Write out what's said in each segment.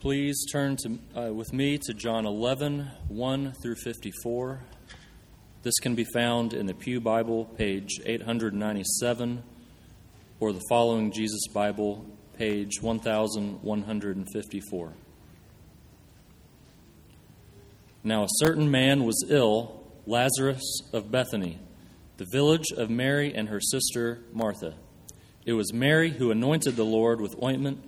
Please turn to, uh, with me to John 11, 1 through 54. This can be found in the Pew Bible, page 897, or the following Jesus Bible, page 1154. Now a certain man was ill, Lazarus of Bethany, the village of Mary and her sister Martha. It was Mary who anointed the Lord with ointment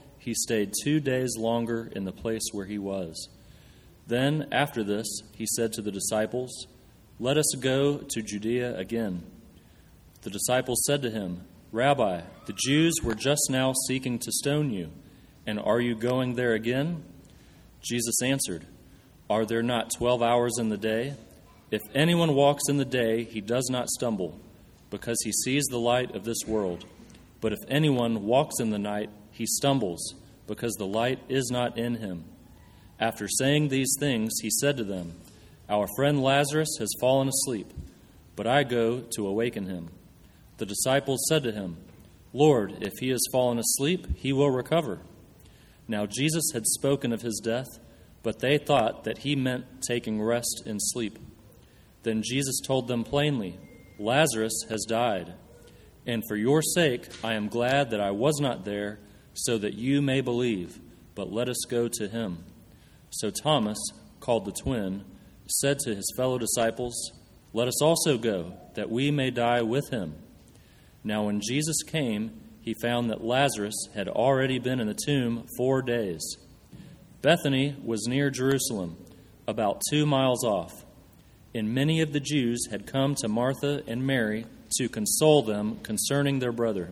he stayed two days longer in the place where he was. Then, after this, he said to the disciples, Let us go to Judea again. The disciples said to him, Rabbi, the Jews were just now seeking to stone you, and are you going there again? Jesus answered, Are there not twelve hours in the day? If anyone walks in the day, he does not stumble, because he sees the light of this world. But if anyone walks in the night, he stumbles, because the light is not in him. After saying these things, he said to them, Our friend Lazarus has fallen asleep, but I go to awaken him. The disciples said to him, Lord, if he has fallen asleep, he will recover. Now Jesus had spoken of his death, but they thought that he meant taking rest in sleep. Then Jesus told them plainly, Lazarus has died, and for your sake I am glad that I was not there, so that you may believe, but let us go to him. So Thomas, called the twin, said to his fellow disciples, Let us also go, that we may die with him. Now, when Jesus came, he found that Lazarus had already been in the tomb four days. Bethany was near Jerusalem, about two miles off, and many of the Jews had come to Martha and Mary to console them concerning their brother.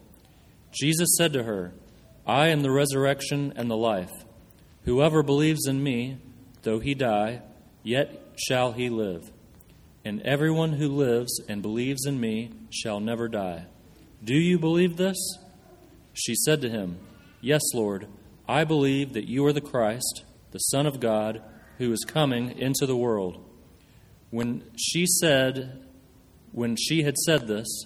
Jesus said to her, I am the resurrection and the life. Whoever believes in me, though he die, yet shall he live. And everyone who lives and believes in me shall never die. Do you believe this? She said to him, Yes, Lord, I believe that you are the Christ, the Son of God, who is coming into the world. When she said, when she had said this,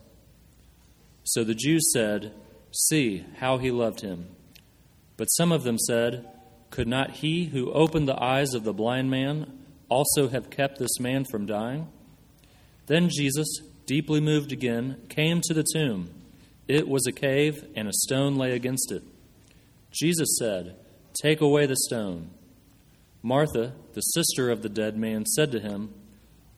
So the Jews said, See how he loved him. But some of them said, Could not he who opened the eyes of the blind man also have kept this man from dying? Then Jesus, deeply moved again, came to the tomb. It was a cave, and a stone lay against it. Jesus said, Take away the stone. Martha, the sister of the dead man, said to him,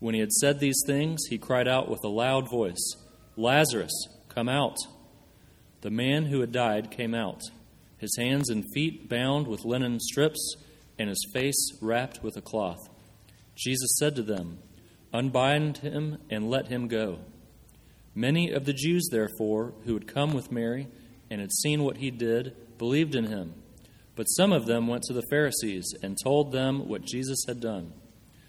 When he had said these things, he cried out with a loud voice, Lazarus, come out. The man who had died came out, his hands and feet bound with linen strips, and his face wrapped with a cloth. Jesus said to them, Unbind him and let him go. Many of the Jews, therefore, who had come with Mary and had seen what he did, believed in him. But some of them went to the Pharisees and told them what Jesus had done.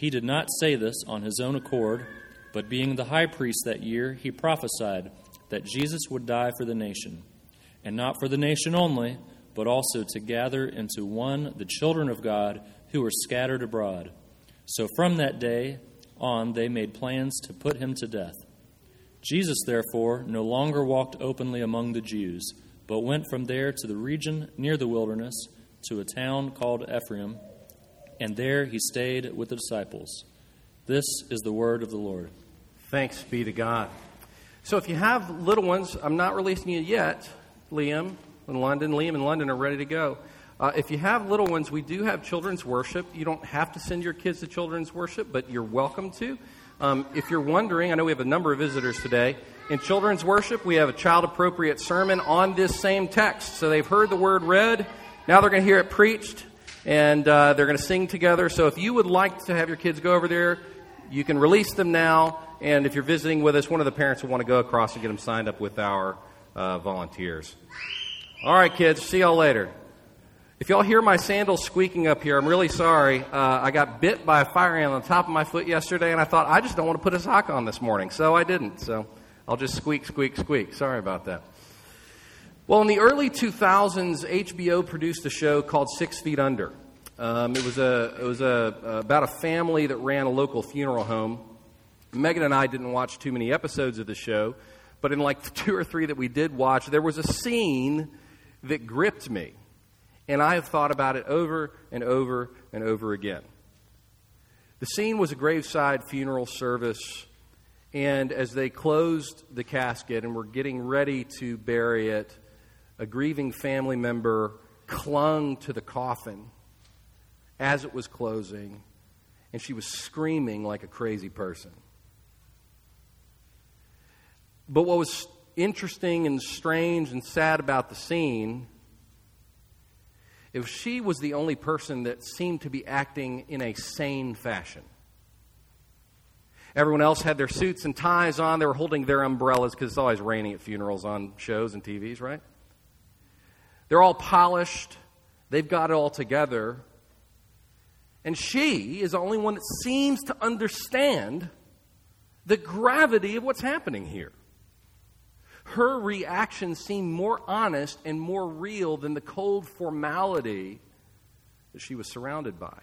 He did not say this on his own accord, but being the high priest that year, he prophesied that Jesus would die for the nation, and not for the nation only, but also to gather into one the children of God who were scattered abroad. So from that day on, they made plans to put him to death. Jesus, therefore, no longer walked openly among the Jews, but went from there to the region near the wilderness, to a town called Ephraim, and there he stayed with the disciples. This is the word of the Lord. Thanks be to God. So if you have little ones, I'm not releasing you yet, Liam in London. Liam in London are ready to go. Uh, if you have little ones, we do have children's worship. You don't have to send your kids to children's worship, but you're welcome to. Um, if you're wondering, I know we have a number of visitors today. In children's worship, we have a child appropriate sermon on this same text. So they've heard the word read, now they're going to hear it preached, and uh, they're going to sing together. So if you would like to have your kids go over there, you can release them now. And if you're visiting with us, one of the parents will want to go across and get them signed up with our uh, volunteers. All right, kids, see y'all later. If y'all hear my sandals squeaking up here, I'm really sorry. Uh, I got bit by a fire ant on the top of my foot yesterday, and I thought I just don't want to put a sock on this morning, so I didn't. So I'll just squeak, squeak, squeak. Sorry about that. Well, in the early 2000s, HBO produced a show called Six Feet Under. Um, it was, a, it was a, about a family that ran a local funeral home. Megan and I didn't watch too many episodes of the show, but in like two or three that we did watch, there was a scene that gripped me. And I have thought about it over and over and over again. The scene was a graveside funeral service, and as they closed the casket and were getting ready to bury it, a grieving family member clung to the coffin as it was closing, and she was screaming like a crazy person. But what was interesting and strange and sad about the scene if she was the only person that seemed to be acting in a sane fashion. Everyone else had their suits and ties on. They were holding their umbrellas because it's always raining at funerals on shows and TVs, right? They're all polished. They've got it all together. And she is the only one that seems to understand the gravity of what's happening here her reaction seemed more honest and more real than the cold formality that she was surrounded by.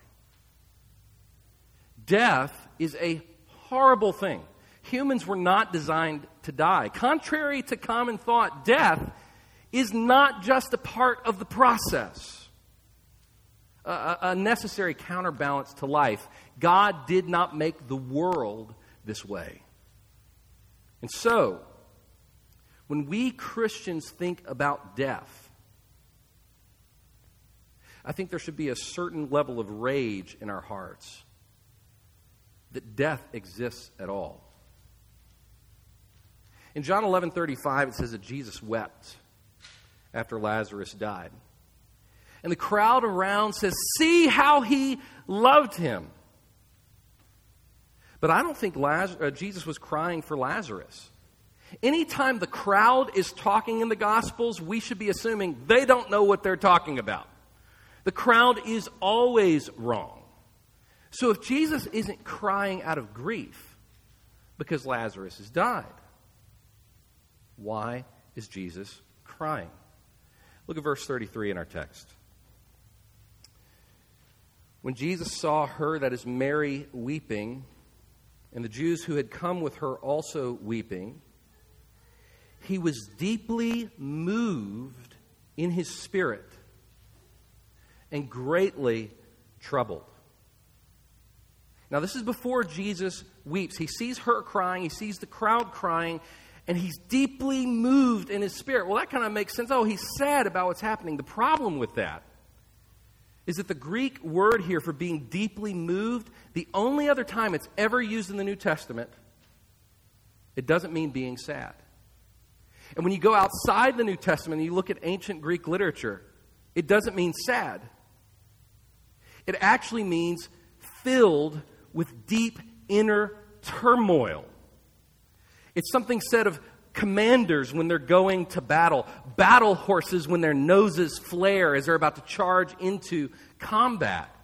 Death is a horrible thing. Humans were not designed to die. Contrary to common thought, death is not just a part of the process, a, a necessary counterbalance to life. God did not make the world this way. And so, when we Christians think about death, I think there should be a certain level of rage in our hearts that death exists at all. In John 11:35 it says that Jesus wept after Lazarus died. And the crowd around says, "See how he loved him." But I don't think Lazarus, uh, Jesus was crying for Lazarus. Anytime the crowd is talking in the Gospels, we should be assuming they don't know what they're talking about. The crowd is always wrong. So if Jesus isn't crying out of grief because Lazarus has died, why is Jesus crying? Look at verse 33 in our text. When Jesus saw her, that is Mary, weeping, and the Jews who had come with her also weeping, he was deeply moved in his spirit and greatly troubled. Now, this is before Jesus weeps. He sees her crying, he sees the crowd crying, and he's deeply moved in his spirit. Well, that kind of makes sense. Oh, he's sad about what's happening. The problem with that is that the Greek word here for being deeply moved, the only other time it's ever used in the New Testament, it doesn't mean being sad. And when you go outside the New Testament and you look at ancient Greek literature, it doesn't mean sad. It actually means filled with deep inner turmoil. It's something said of commanders when they're going to battle, battle horses when their noses flare as they're about to charge into combat.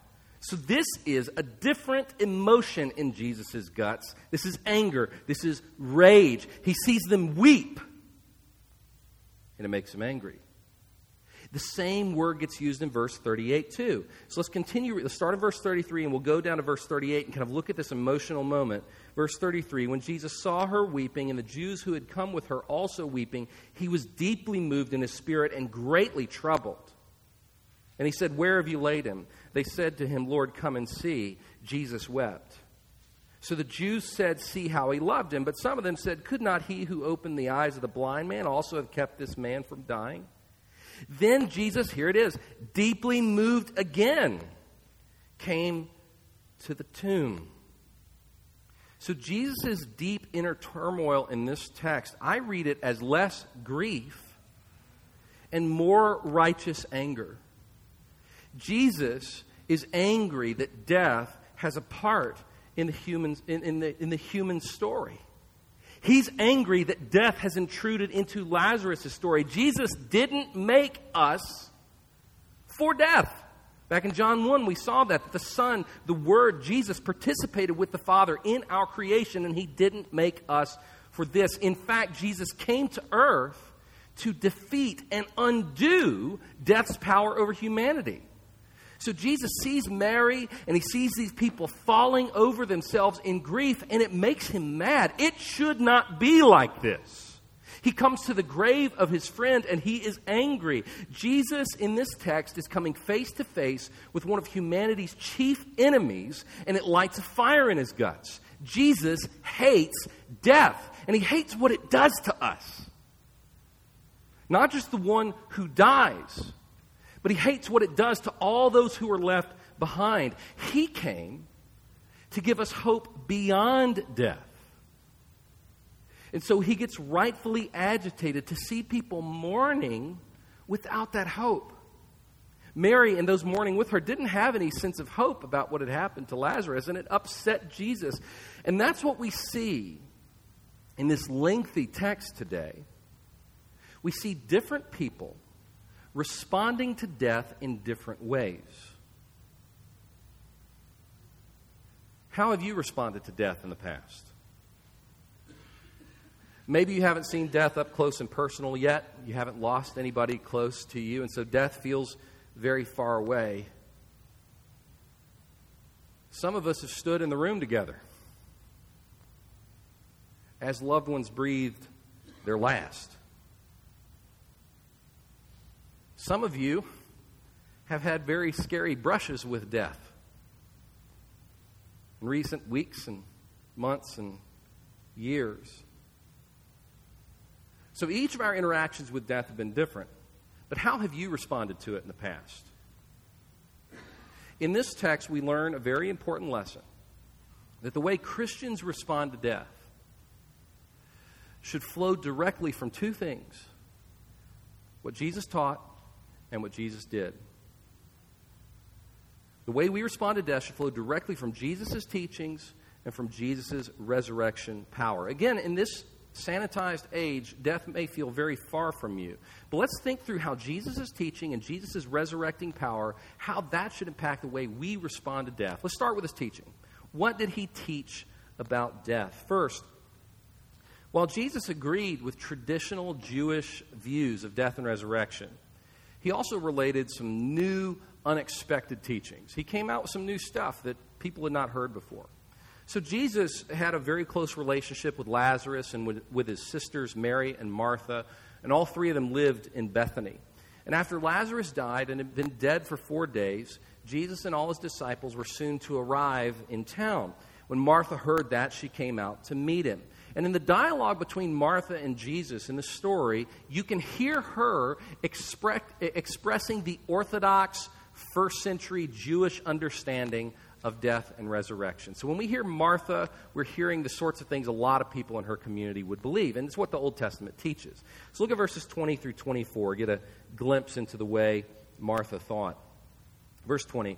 So, this is a different emotion in Jesus' guts. This is anger. This is rage. He sees them weep, and it makes him angry. The same word gets used in verse 38 too. So let's continue. Let's start in verse 33 and we'll go down to verse 38 and kind of look at this emotional moment. Verse 33 When Jesus saw her weeping and the Jews who had come with her also weeping, he was deeply moved in his spirit and greatly troubled. And he said, Where have you laid him? They said to him, Lord, come and see. Jesus wept. So the Jews said, See how he loved him. But some of them said, Could not he who opened the eyes of the blind man also have kept this man from dying? Then Jesus, here it is, deeply moved again, came to the tomb. So Jesus' deep inner turmoil in this text, I read it as less grief and more righteous anger. Jesus is angry that death has a part in the human, in, in the, in the human story. He's angry that death has intruded into Lazarus' story. Jesus didn't make us for death. Back in John 1, we saw that, the Son, the Word, Jesus, participated with the Father in our creation, and He didn't make us for this. In fact, Jesus came to earth to defeat and undo death's power over humanity. So Jesus sees Mary and he sees these people falling over themselves in grief, and it makes him mad. It should not be like this. He comes to the grave of his friend and he is angry. Jesus, in this text, is coming face to face with one of humanity's chief enemies, and it lights a fire in his guts. Jesus hates death, and he hates what it does to us. Not just the one who dies, but he hates what it does to all those who are left behind. He came to give us hope beyond death. And so he gets rightfully agitated to see people mourning without that hope. Mary and those mourning with her didn't have any sense of hope about what had happened to Lazarus, and it upset Jesus. And that's what we see in this lengthy text today. We see different people responding to death in different ways. How have you responded to death in the past? Maybe you haven't seen death up close and personal yet. You haven't lost anybody close to you, and so death feels very far away. Some of us have stood in the room together as loved ones breathed their last. Some of you have had very scary brushes with death in recent weeks and months and years. So each of our interactions with death have been different. But how have you responded to it in the past? In this text, we learn a very important lesson that the way Christians respond to death should flow directly from two things what Jesus taught and what Jesus did. The way we respond to death should flow directly from Jesus' teachings and from Jesus' resurrection power. Again, in this sanitized age, death may feel very far from you. But let's think through how Jesus teaching and Jesus' resurrecting power, how that should impact the way we respond to death. Let's start with his teaching. What did he teach about death? First, while Jesus agreed with traditional Jewish views of death and resurrection, he also related some new, unexpected teachings. He came out with some new stuff that people had not heard before. So Jesus had a very close relationship with Lazarus and with, with, his sisters, Mary and Martha, and all three of them lived in Bethany. And after Lazarus died and had been dead for four days, Jesus and all his disciples were soon to arrive in town. When Martha heard that, she came out to meet him. And in the dialogue between Martha and Jesus in the story, you can hear her express, expressing the orthodox first century Jewish understanding of death and resurrection. So when we hear Martha, we're hearing the sorts of things a lot of people in her community would believe. And it's what the Old Testament teaches. So look at verses 20 through 24, get a glimpse into the way Martha thought. Verse 20.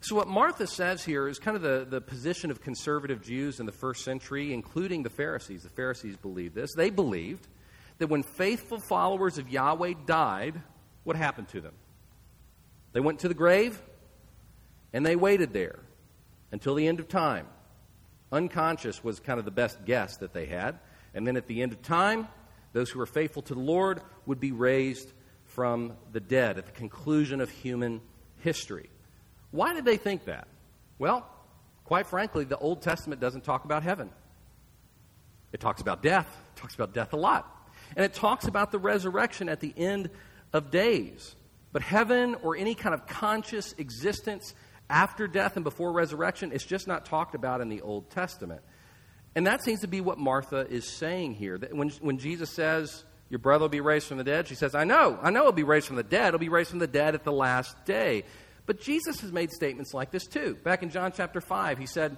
So, what Martha says here is kind of the, the position of conservative Jews in the first century, including the Pharisees. The Pharisees believed this. They believed that when faithful followers of Yahweh died, what happened to them? They went to the grave and they waited there until the end of time. Unconscious was kind of the best guess that they had. And then at the end of time, those who were faithful to the Lord would be raised from the dead at the conclusion of human history. Why did they think that? Well, quite frankly, the Old Testament doesn't talk about heaven. It talks about death. It talks about death a lot. And it talks about the resurrection at the end of days. But heaven or any kind of conscious existence after death and before resurrection, it's just not talked about in the Old Testament. And that seems to be what Martha is saying here. That when, when Jesus says, Your brother will be raised from the dead, she says, I know, I know he'll be raised from the dead. He'll be raised from the dead at the last day. But Jesus has made statements like this too. Back in John chapter 5, he said,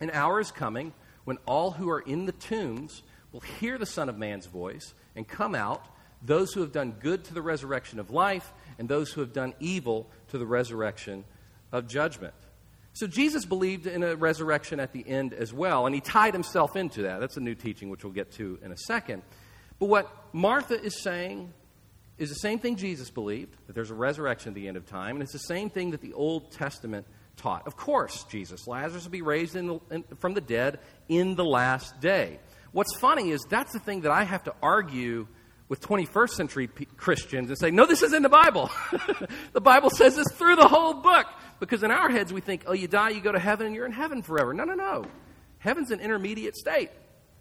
An hour is coming when all who are in the tombs will hear the Son of Man's voice and come out, those who have done good to the resurrection of life, and those who have done evil to the resurrection of judgment. So Jesus believed in a resurrection at the end as well, and he tied himself into that. That's a new teaching, which we'll get to in a second. But what Martha is saying is the same thing Jesus believed that there's a resurrection at the end of time, and it's the same thing that the Old Testament taught. Of course, Jesus, Lazarus will be raised in the, in, from the dead in the last day. What's funny is that's the thing that I have to argue with 21st century p- Christians and say, no, this is in the Bible. the Bible says this through the whole book. Because in our heads, we think, oh, you die, you go to heaven, and you're in heaven forever. No, no, no. Heaven's an intermediate state.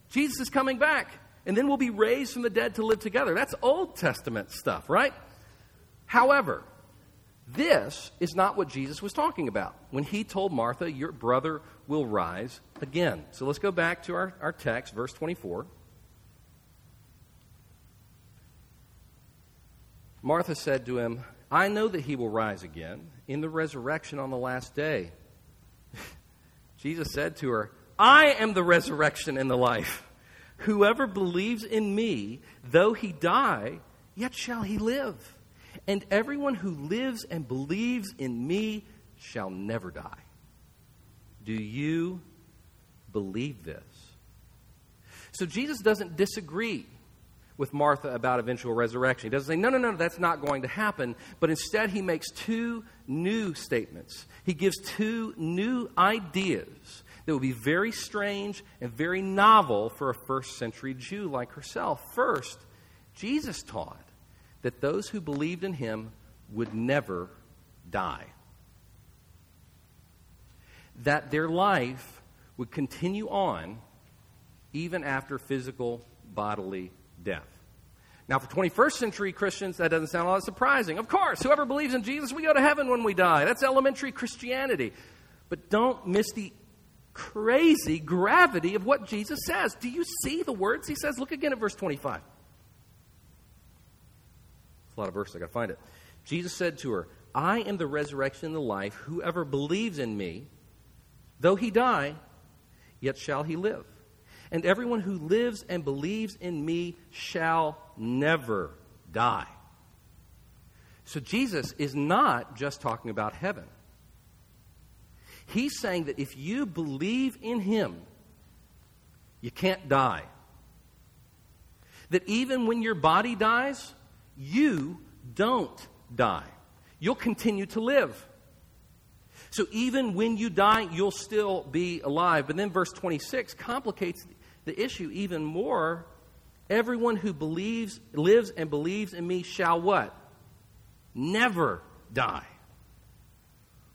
Jesus is coming back, and then we'll be raised from the dead to live together. That's Old Testament stuff, right? However, this is not what Jesus was talking about when he told Martha, Your brother will rise again. So let's go back to our, our text, verse 24. Martha said to him, I know that he will rise again in the resurrection on the last day. Jesus said to her, I am the resurrection and the life. Whoever believes in me, though he die, yet shall he live. And everyone who lives and believes in me shall never die. Do you believe this? So Jesus doesn't disagree with Martha about eventual resurrection. He doesn't say, no, no, no, that's not going to happen. But instead, he makes two new statements. He gives two new ideas that would be very strange and very novel for a first century Jew like herself. First, Jesus taught that those who believed in him would never die, that their life would continue on even after physical bodily death. Now, for 21st century Christians, that doesn't sound all that surprising. Of course, whoever believes in Jesus, we go to heaven when we die. That's elementary Christianity. But don't miss the crazy gravity of what Jesus says. Do you see the words he says? Look again at verse 25. It's a lot of verses. I got to find it. Jesus said to her, I am the resurrection and the life. Whoever believes in me, though he die, yet shall he live. And everyone who lives and believes in me shall never die. So Jesus is not just talking about heaven. He's saying that if you believe in him, you can't die. That even when your body dies, you don't die. You'll continue to live. So even when you die, you'll still be alive. But then verse 26 complicates the issue even more. Everyone who believes, lives and believes in me shall what? Never die.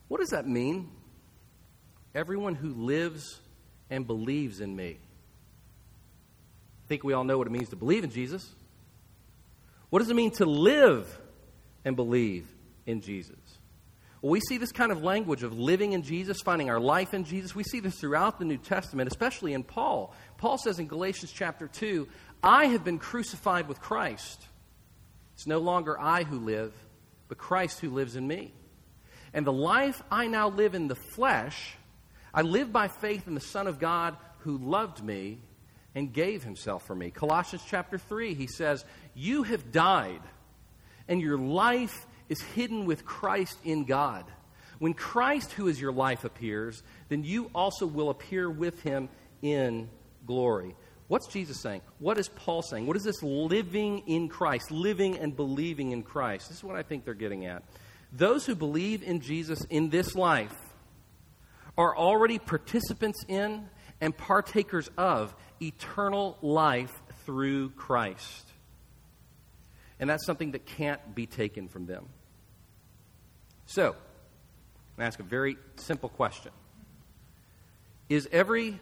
What does that mean? Everyone who lives and believes in me. I think we all know what it means to believe in Jesus. What does it mean to live and believe in Jesus? Well, we see this kind of language of living in Jesus, finding our life in Jesus. We see this throughout the New Testament, especially in Paul. Paul says in Galatians chapter 2, I have been crucified with Christ. It's no longer I who live, but Christ who lives in me. And the life I now live in the flesh, I live by faith in the Son of God who loved me and gave himself for me. Colossians chapter 3, he says, You have died, and your life is hidden with Christ in God. When Christ, who is your life, appears, then you also will appear with him in glory. What's Jesus saying? What is Paul saying? What is this living in Christ, living and believing in Christ? This is what I think they're getting at. Those who believe in Jesus in this life are already participants in and partakers of eternal life through Christ. And that's something that can't be taken from them. So, I'm ask a very simple question Is every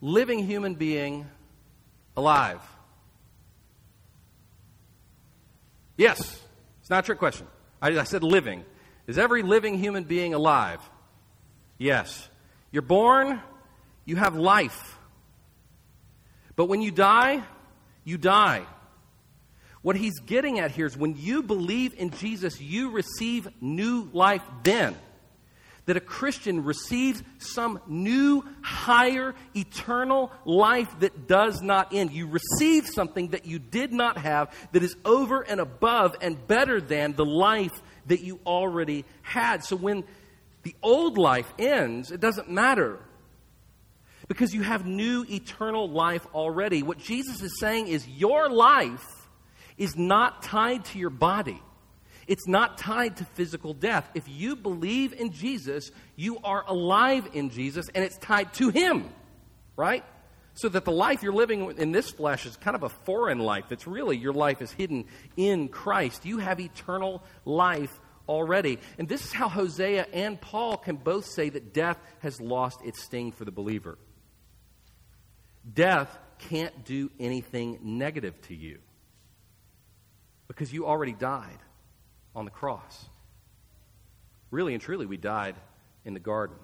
living human being alive? Yes. It's not a trick question. I, I said living. Is every living human being alive? Yes. You're born, you have life. But when you die, you die. What he's getting at here is when you believe in Jesus, you receive new life then. That a Christian receives some new, higher, eternal life that does not end. You receive something that you did not have that is over and above and better than the life that you already had. So when the old life ends, it doesn't matter because you have new eternal life already. What Jesus is saying is your life is not tied to your body. It's not tied to physical death. If you believe in Jesus, you are alive in Jesus and it's tied to Him, right? So that the life you're living in this flesh is kind of a foreign life. It's really your life is hidden in Christ. You have eternal life already. And this is how Hosea and Paul can both say that death has lost its sting for the believer. Death can't do anything negative to you because you already died on the cross. Really and truly, we died in the garden.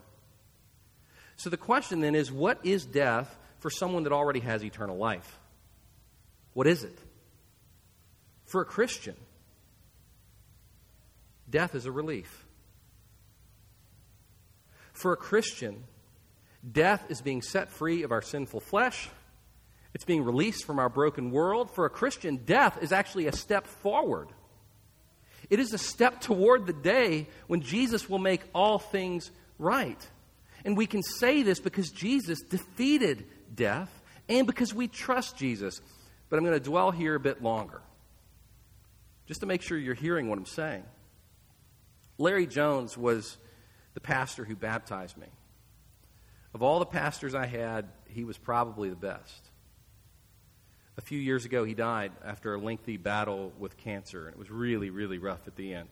So the question then is what is death for someone that already has eternal life? What is it? For a Christian, death is a relief. For a Christian, death is being set free of our sinful flesh it's being released from our broken world. For a Christian, death is actually a step forward. It is a step toward the day when Jesus will make all things right. And we can say this because Jesus defeated death and because we trust Jesus. But I'm going to dwell here a bit longer, just to make sure you're hearing what I'm saying. Larry Jones was the pastor who baptized me. Of all the pastors I had, he was probably the best. A few years ago, he died after a lengthy battle with cancer, and it was really, really rough at the end.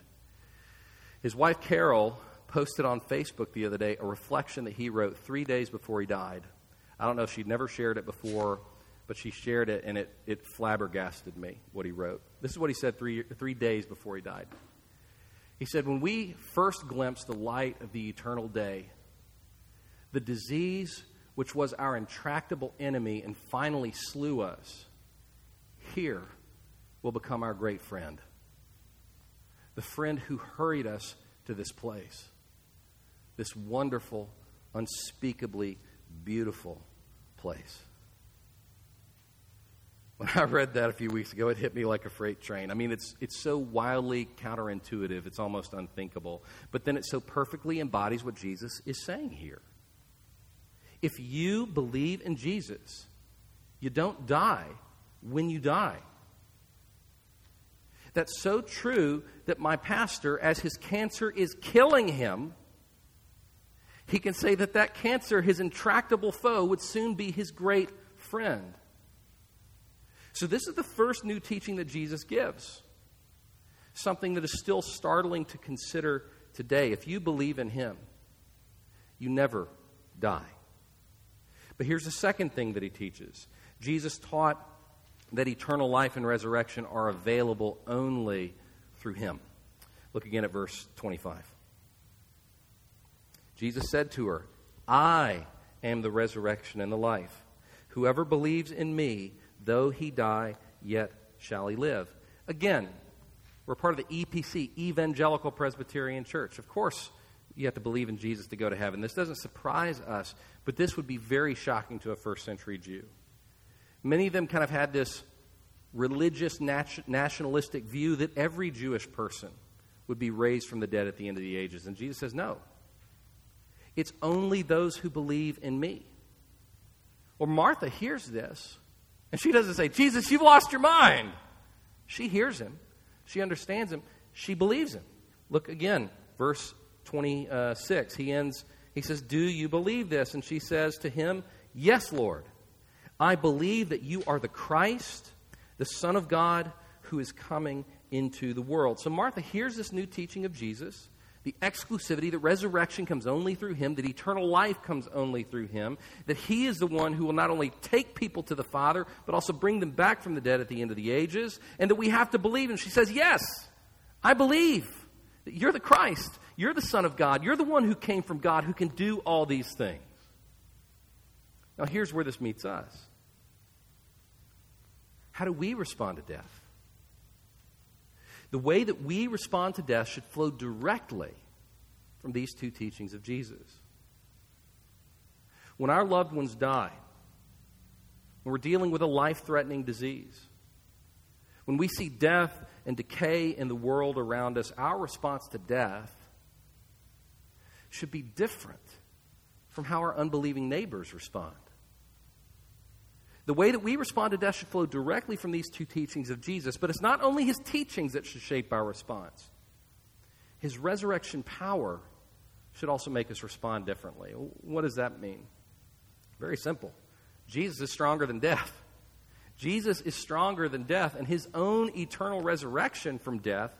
His wife, Carol, posted on Facebook the other day a reflection that he wrote three days before he died. I don't know if she'd never shared it before, but she shared it, and it, it flabbergasted me what he wrote. This is what he said three, three days before he died. He said, When we first glimpsed the light of the eternal day, the disease which was our intractable enemy and finally slew us here will become our great friend. the friend who hurried us to this place, this wonderful, unspeakably beautiful place. When I read that a few weeks ago, it hit me like a freight train. I mean, it's, it's so wildly counterintuitive, it's almost unthinkable. But then it so perfectly embodies what Jesus is saying here. If you believe in Jesus, you don't die when you die. That's so true that my pastor, as his cancer is killing him, he can say that that cancer, his intractable foe, would soon be his great friend. So, this is the first new teaching that Jesus gives. Something that is still startling to consider today. If you believe in him, you never die. But here's the second thing that he teaches Jesus taught that eternal life and resurrection are available only through him. Look again at verse 25. Jesus said to her, I am the resurrection and the life. Whoever believes in me, though he die, yet shall he live. Again, we're part of the EPC, Evangelical Presbyterian Church. Of course, you have to believe in Jesus to go to heaven. This doesn't surprise us, but this would be very shocking to a first century Jew. Many of them kind of had this religious, nat- nationalistic view that every Jewish person would be raised from the dead at the end of the ages. And Jesus says, no. It's only those who believe in me. Well, Martha hears this, and she doesn't say, Jesus, you've lost your mind. She hears him, she understands him, she believes him. Look again, verse 26. He ends, he says, Do you believe this? And she says to him, Yes, Lord. I believe that you are the Christ, the Son of God, who is coming into the world. So Martha hears this new teaching of Jesus the exclusivity, that resurrection comes only through him, that eternal life comes only through him, that he is the one who will not only take people to the Father, but also bring them back from the dead at the end of the ages, and that we have to believe. And she says, Yes, I believe that you're the Christ, you're the Son of God, you're the one who came from God who can do all these things. Now, here's where this meets us. How do we respond to death? The way that we respond to death should flow directly from these two teachings of Jesus. When our loved ones die, when we're dealing with a life threatening disease, when we see death and decay in the world around us, our response to death should be different from how our unbelieving neighbors respond. The way that we respond to death should flow directly from these two teachings of Jesus, but it's not only his teachings that should shape our response. His resurrection power should also make us respond differently. What does that mean? Very simple. Jesus is stronger than death. Jesus is stronger than death, and his own eternal resurrection from death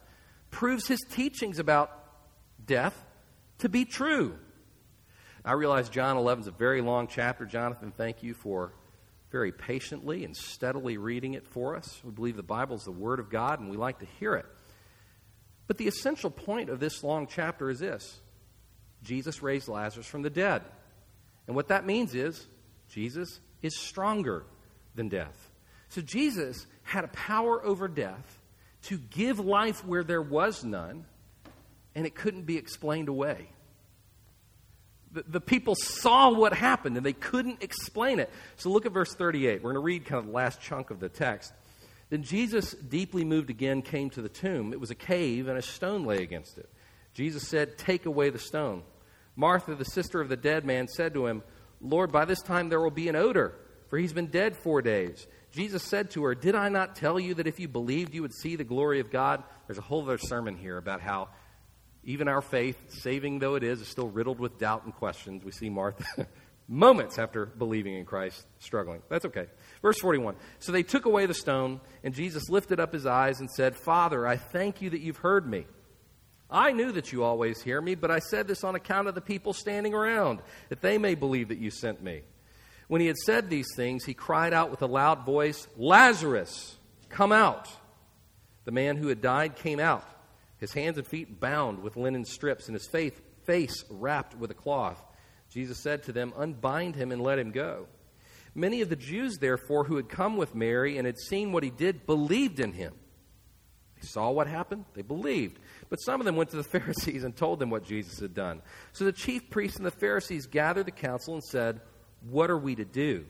proves his teachings about death to be true. I realize John 11 is a very long chapter. Jonathan, thank you for very patiently and steadily reading it for us. We believe the Bible is the Word of God, and we like to hear it. But the essential point of this long chapter is this Jesus raised Lazarus from the dead. And what that means is Jesus is stronger than death. So Jesus had a power over death to give life where there was none, and it couldn't be explained away the, the people saw what happened and they couldn't explain it. So look at verse 38. We're going to read kind of the last chunk of the text. Then Jesus, deeply moved again, came to the tomb. It was a cave, and a stone lay against it. Jesus said, Take away the stone. Martha, the sister of the dead man, said to him, Lord, by this time there will be an odor, for he's been dead four days. Jesus said to her, Did I not tell you that if you believed, you would see the glory of God? There's a whole other sermon here about how even our faith, saving though it is, is still riddled with doubt and questions. We see Martha moments after believing in Christ struggling. That's okay. Verse 41. So they took away the stone, and Jesus lifted up his eyes and said, Father, I thank you that you've heard me. I knew that you always hear me, but I said this on account of the people standing around, that they may believe that you sent me. When he had said these things, he cried out with a loud voice, Lazarus, come out. The man who had died came out his hands and feet bound with linen strips, and his face wrapped with a cloth. Jesus said to them, Unbind him and let him go. Many of the Jews, therefore, who had come with Mary and had seen what he did, believed in him. They saw what happened, they believed. But some of them went to the Pharisees and told them what Jesus had done. So the chief priests and the Pharisees gathered the council and said, What are we to do?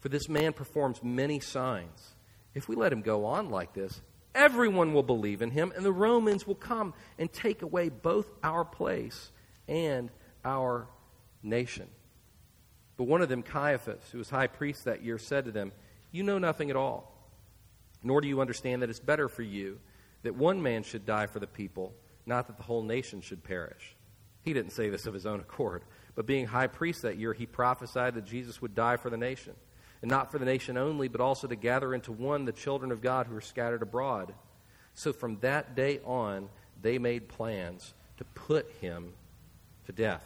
For this man performs many signs. If we let him go on like this, everyone will believe in him, and the Romans will come and take away both our place and our nation. But one of them, Caiaphas, who was high priest that year, said to them, You know nothing at all, nor do you understand that it's better for you that one man should die for the people, not that the whole nation should perish. He didn't say this of his own accord, but being high priest that year, he prophesied that Jesus would die for the nation, and not for the nation only, but also to gather into one the children of God who are scattered abroad. So from that day on, they made plans to put him to death.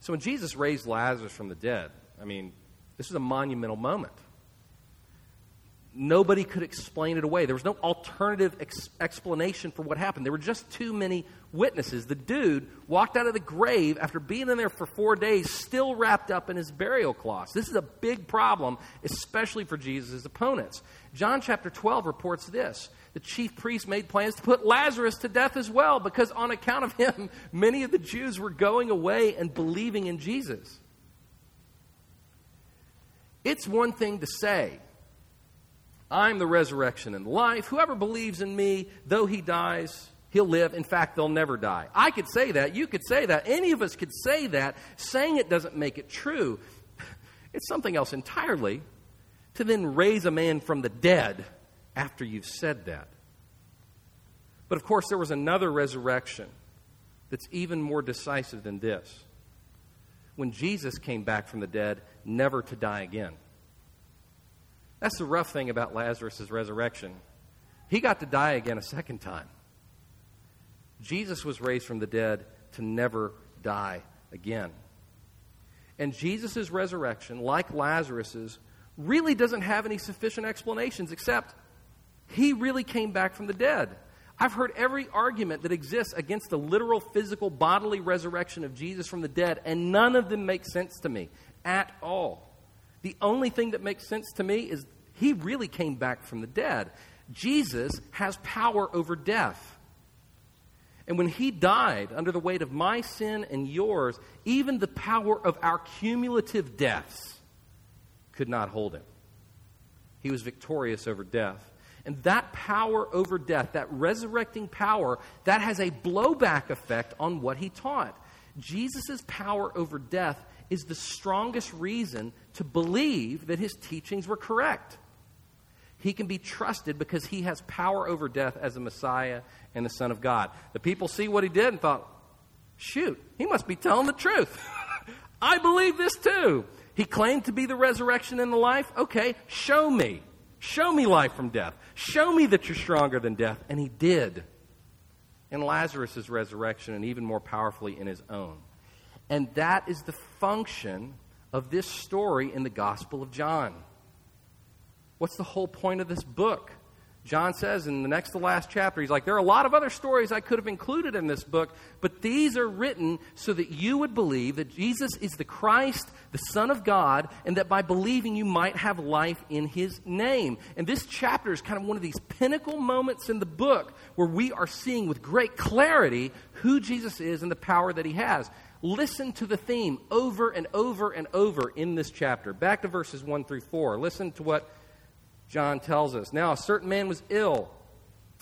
So when Jesus raised Lazarus from the dead, I mean, this was a monumental moment. Nobody could explain it away. There was no alternative ex- explanation for what happened. There were just too many witnesses. The dude walked out of the grave after being in there for four days, still wrapped up in his burial cloths. This is a big problem, especially for Jesus' opponents. John chapter 12 reports this the chief priests made plans to put Lazarus to death as well because on account of him, many of the Jews were going away and believing in Jesus. It's one thing to say, I'm the resurrection and life. Whoever believes in me, though he dies, he'll live. In fact, they'll never die. I could say that. You could say that. Any of us could say that. Saying it doesn't make it true. It's something else entirely to then raise a man from the dead after you've said that. But of course, there was another resurrection that's even more decisive than this. When Jesus came back from the dead, never to die again. That's the rough thing about Lazarus' resurrection. He got to die again a second time. Jesus was raised from the dead to never die again. And Jesus' resurrection, like Lazarus's, really doesn't have any sufficient explanations except he really came back from the dead. I've heard every argument that exists against the literal, physical, bodily resurrection of Jesus from the dead, and none of them make sense to me at all. The only thing that makes sense to me is he really came back from the dead. Jesus has power over death. And when he died under the weight of my sin and yours, even the power of our cumulative deaths could not hold him. He was victorious over death. And that power over death, that resurrecting power, that has a blowback effect on what he taught. Jesus' power over death is the strongest reason to believe that his teachings were correct. He can be trusted because he has power over death as a Messiah and the Son of God. The people see what he did and thought, shoot, he must be telling the truth. I believe this too. He claimed to be the resurrection and the life. Okay, show me. Show me life from death. Show me that you're stronger than death. And he did. In Lazarus' resurrection, and even more powerfully in his own. And that is the function of this story in the Gospel of John. What's the whole point of this book? John says in the next to last chapter, he's like, There are a lot of other stories I could have included in this book, but these are written so that you would believe that Jesus is the Christ, the Son of God, and that by believing you might have life in his name. And this chapter is kind of one of these pinnacle moments in the book where we are seeing with great clarity who Jesus is and the power that he has. Listen to the theme over and over and over in this chapter. Back to verses 1 through 4. Listen to what John tells us. Now, a certain man was ill,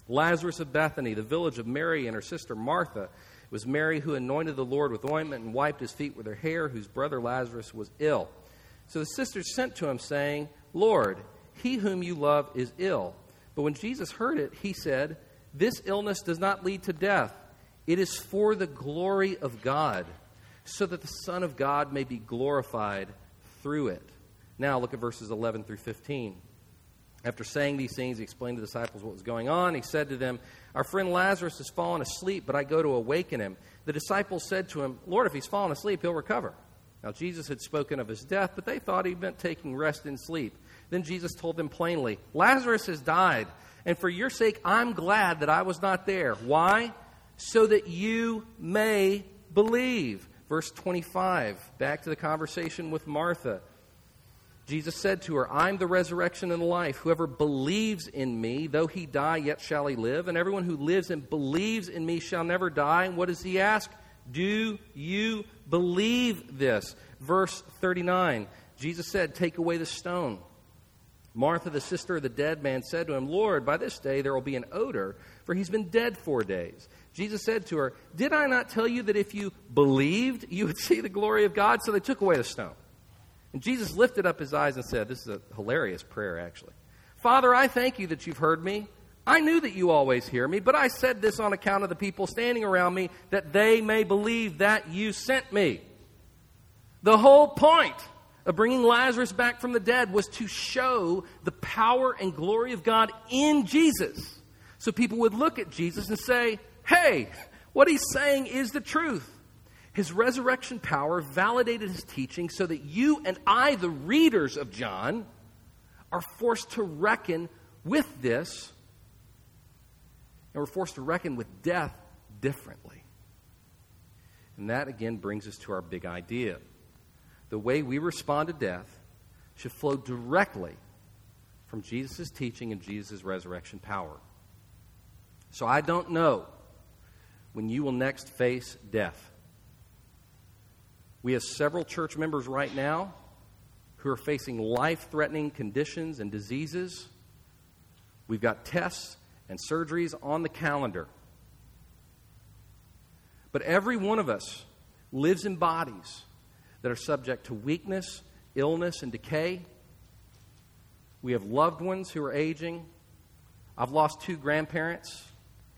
Lazarus of Bethany, the village of Mary and her sister Martha. It was Mary who anointed the Lord with ointment and wiped his feet with her hair, whose brother Lazarus was ill. So the sisters sent to him, saying, Lord, he whom you love is ill. But when Jesus heard it, he said, This illness does not lead to death. It is for the glory of God, so that the Son of God may be glorified through it. Now look at verses 11 through 15. After saying these things, he explained to the disciples what was going on. He said to them, Our friend Lazarus has fallen asleep, but I go to awaken him. The disciples said to him, Lord, if he's fallen asleep, he'll recover. Now, Jesus had spoken of his death, but they thought he meant taking rest in sleep. Then Jesus told them plainly, Lazarus has died, and for your sake, I'm glad that I was not there. Why? So that you may believe. Verse 25, back to the conversation with Martha. Jesus said to her, I'm the resurrection and the life. Whoever believes in me, though he die, yet shall he live. And everyone who lives and believes in me shall never die. And what does he ask? Do you believe this? Verse 39 Jesus said, Take away the stone. Martha, the sister of the dead man, said to him, Lord, by this day there will be an odor, for he's been dead four days. Jesus said to her, Did I not tell you that if you believed, you would see the glory of God? So they took away the stone. And Jesus lifted up his eyes and said, This is a hilarious prayer, actually. Father, I thank you that you've heard me. I knew that you always hear me, but I said this on account of the people standing around me, that they may believe that you sent me. The whole point of bringing Lazarus back from the dead was to show the power and glory of God in Jesus. So people would look at Jesus and say, hey, what he's saying is the truth. His resurrection power validated his teaching so that you and I, the readers of John, are forced to reckon with this, and we're forced to reckon with death differently. And that again brings us to our big idea the way we respond to death should flow directly from Jesus' teaching and Jesus' resurrection power. So I don't know when you will next face death. We have several church members right now who are facing life threatening conditions and diseases. We've got tests and surgeries on the calendar. But every one of us lives in bodies that are subject to weakness, illness, and decay. We have loved ones who are aging. I've lost two grandparents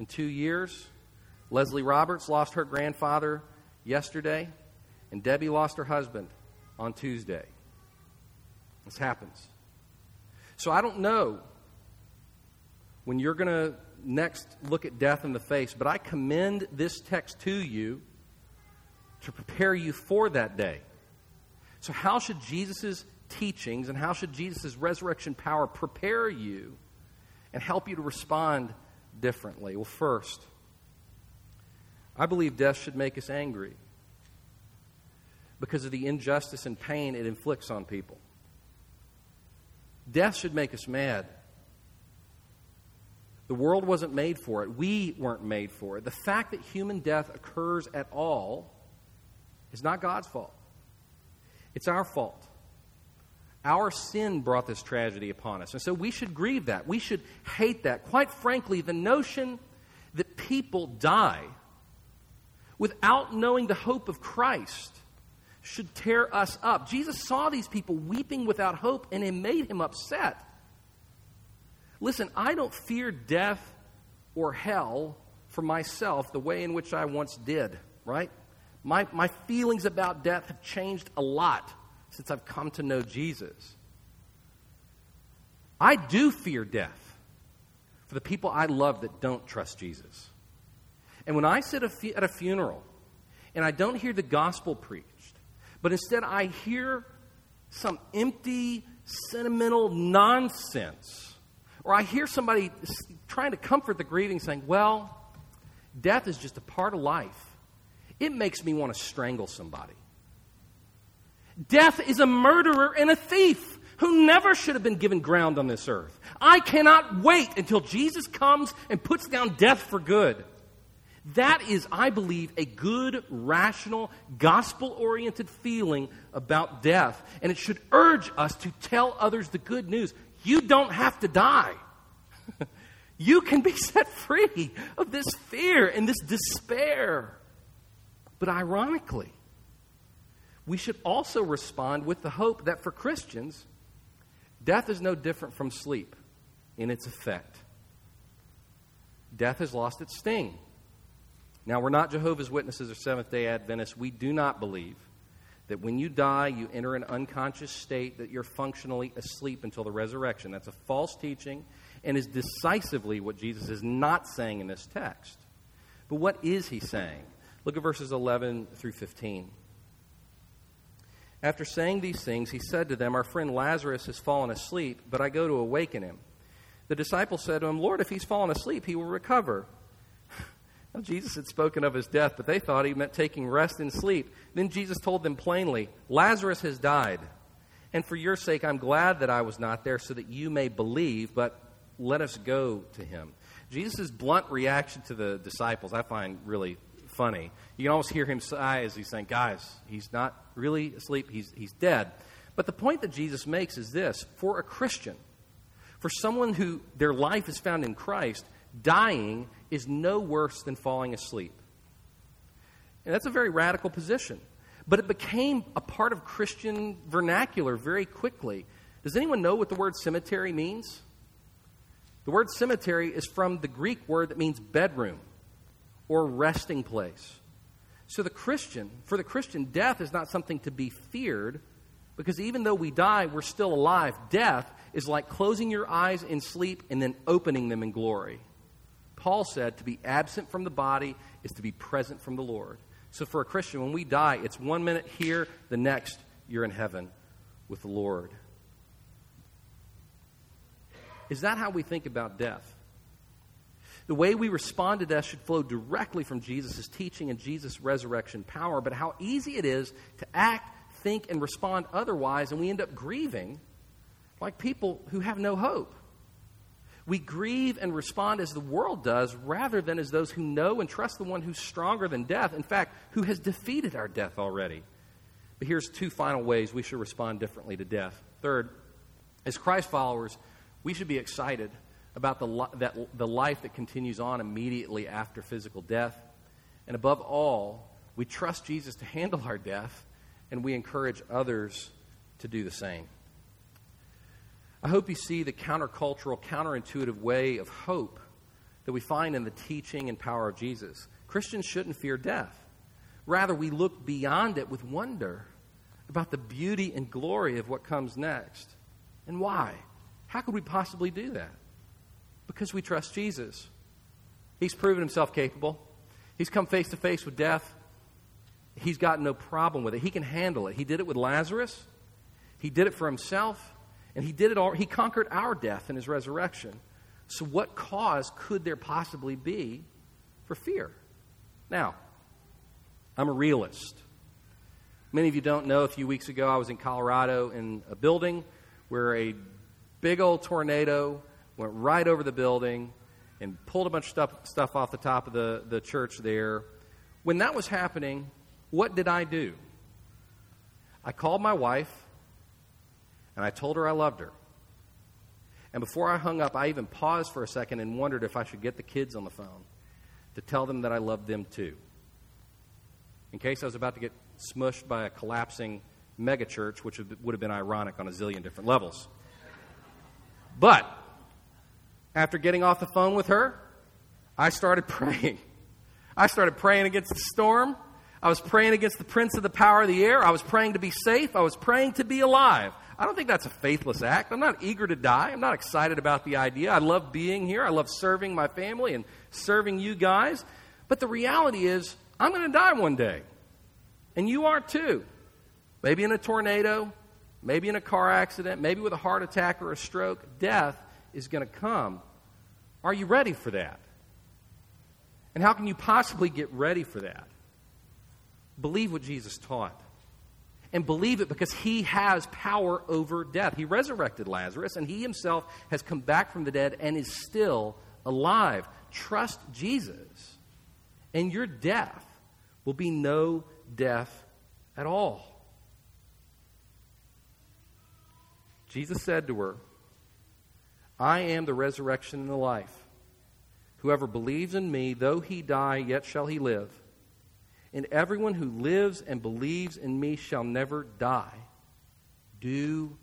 in two years. Leslie Roberts lost her grandfather yesterday, and Debbie lost her husband on Tuesday. This happens. So I don't know when you're going to next look at death in the face, but I commend this text to you to prepare you for that day. So, how should Jesus' teachings and how should Jesus' resurrection power prepare you and help you to respond differently? Well, first, I believe death should make us angry because of the injustice and pain it inflicts on people. Death should make us mad. The world wasn't made for it. We weren't made for it. The fact that human death occurs at all is not God's fault. It's our fault. Our sin brought this tragedy upon us. And so we should grieve that. We should hate that. Quite frankly, the notion that people die without knowing the hope of Christ should tear us up. Jesus saw these people weeping without hope, and it made him upset. Listen, I don't fear death or hell for myself the way in which I once did, right? My, my feelings about death have changed a lot since I've come to know Jesus. I do fear death for the people I love that don't trust Jesus. And when I sit at a funeral and I don't hear the gospel preached, but instead I hear some empty, sentimental nonsense, or I hear somebody trying to comfort the grieving saying, well, death is just a part of life it makes me want to strangle somebody. Death is a murderer and a thief who never should have been given ground on this earth. I cannot wait until Jesus comes and puts down death for good. That is, I believe, a good, rational, gospel oriented feeling about death. And it should urge us to tell others the good news. You don't have to die. you can be set free of this fear and this despair. But ironically, we should also respond with the hope that for Christians, death is no different from sleep in its effect. Death has lost its sting. Now, we're not Jehovah's Witnesses or Seventh day Adventists. We do not believe that when you die, you enter an unconscious state, that you're functionally asleep until the resurrection. That's a false teaching and is decisively what Jesus is not saying in this text. But what is he saying? Look at verses 11 through 15. After saying these things, he said to them, Our friend Lazarus has fallen asleep, but I go to awaken him. The disciples said to him, Lord, if he's fallen asleep, he will recover. Jesus had spoken of his death, but they thought he meant taking rest and sleep. Then Jesus told them plainly, Lazarus has died, And for your sake, I'm glad that I was not there so that you may believe, but let us go to him. Jesus' blunt reaction to the disciples, I find really funny. You can almost hear him sigh as he's saying, Guys, he's not really asleep, he's, he's dead. But the point that Jesus makes is this for a Christian, for someone who their life is found in Christ, dying is no worse than falling asleep. And that's a very radical position. But it became a part of Christian vernacular very quickly. Does anyone know what the word cemetery means? The word cemetery is from the Greek word that means bedroom or resting place. So the Christian, for the Christian, death is not something to be feared because even though we die, we're still alive. Death is like closing your eyes in sleep and then opening them in glory. Paul said to be absent from the body is to be present from the Lord. So for a Christian, when we die, it's one minute here, the next, you're in heaven with the Lord. Is that how we think about death? The way we respond to death should flow directly from Jesus' teaching and Jesus' resurrection power, but how easy it is to act, think, and respond otherwise, and we end up grieving like people who have no hope. We grieve and respond as the world does rather than as those who know and trust the one who's stronger than death, in fact, who has defeated our death already. But here's two final ways we should respond differently to death. Third, as Christ followers, we should be excited about the, that, the life that continues on immediately after physical death. And above all, we trust Jesus to handle our death, and we encourage others to do the same. I hope you see the countercultural, counterintuitive way of hope that we find in the teaching and power of Jesus. Christians shouldn't fear death. Rather, we look beyond it with wonder about the beauty and glory of what comes next. And why? How could we possibly do that? Because we trust Jesus. He's proven himself capable. He's come face to face with death. He's got no problem with it. He can handle it. He did it with Lazarus. He did it for himself. And he did it all, he conquered our death in his resurrection. So, what cause could there possibly be for fear? Now, I'm a realist. Many of you don't know, a few weeks ago, I was in Colorado in a building where a big old tornado went right over the building and pulled a bunch of stuff, stuff off the top of the, the church there. When that was happening, what did I do? I called my wife and I told her I loved her. And before I hung up, I even paused for a second and wondered if I should get the kids on the phone to tell them that I loved them too. In case I was about to get smushed by a collapsing megachurch, which would have been ironic on a zillion different levels. But after getting off the phone with her, I started praying. I started praying against the storm. I was praying against the prince of the power of the air. I was praying to be safe. I was praying to be alive. I don't think that's a faithless act. I'm not eager to die. I'm not excited about the idea. I love being here. I love serving my family and serving you guys. But the reality is, I'm going to die one day. And you are too. Maybe in a tornado, maybe in a car accident, maybe with a heart attack or a stroke. Death is going to come. Are you ready for that? And how can you possibly get ready for that? Believe what Jesus taught and believe it because he has power over death. He resurrected Lazarus, and he himself has come back from the dead and is still alive. Trust Jesus, and your death will be no death at all. Jesus said to her, I am the resurrection and the life. Whoever believes in me, though he die, yet shall he live and everyone who lives and believes in me shall never die. Do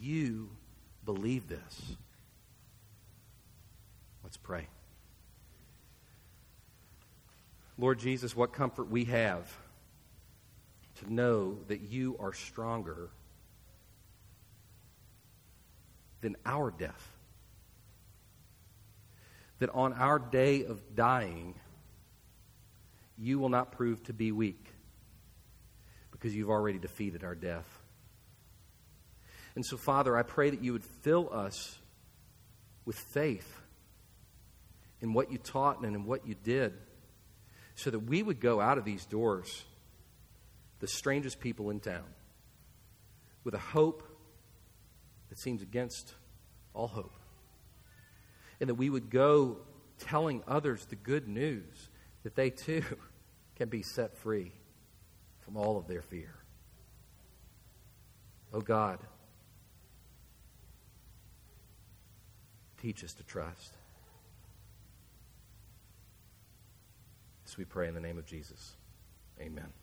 you believe this? Let's pray. Lord Jesus, what comfort we have to know that you are stronger than our death. That on our day of dying, you will not prove to be weak because you've already defeated our death. And so, Father, I pray that you would fill us with faith in what you taught and in what you did so that we would go out of these doors the strangest people in town with a hope that seems against all hope. And that we would go telling others the good news that they too can be set free from all of their fear. Oh God, teach us to trust. As we pray in the name of Jesus. Amen.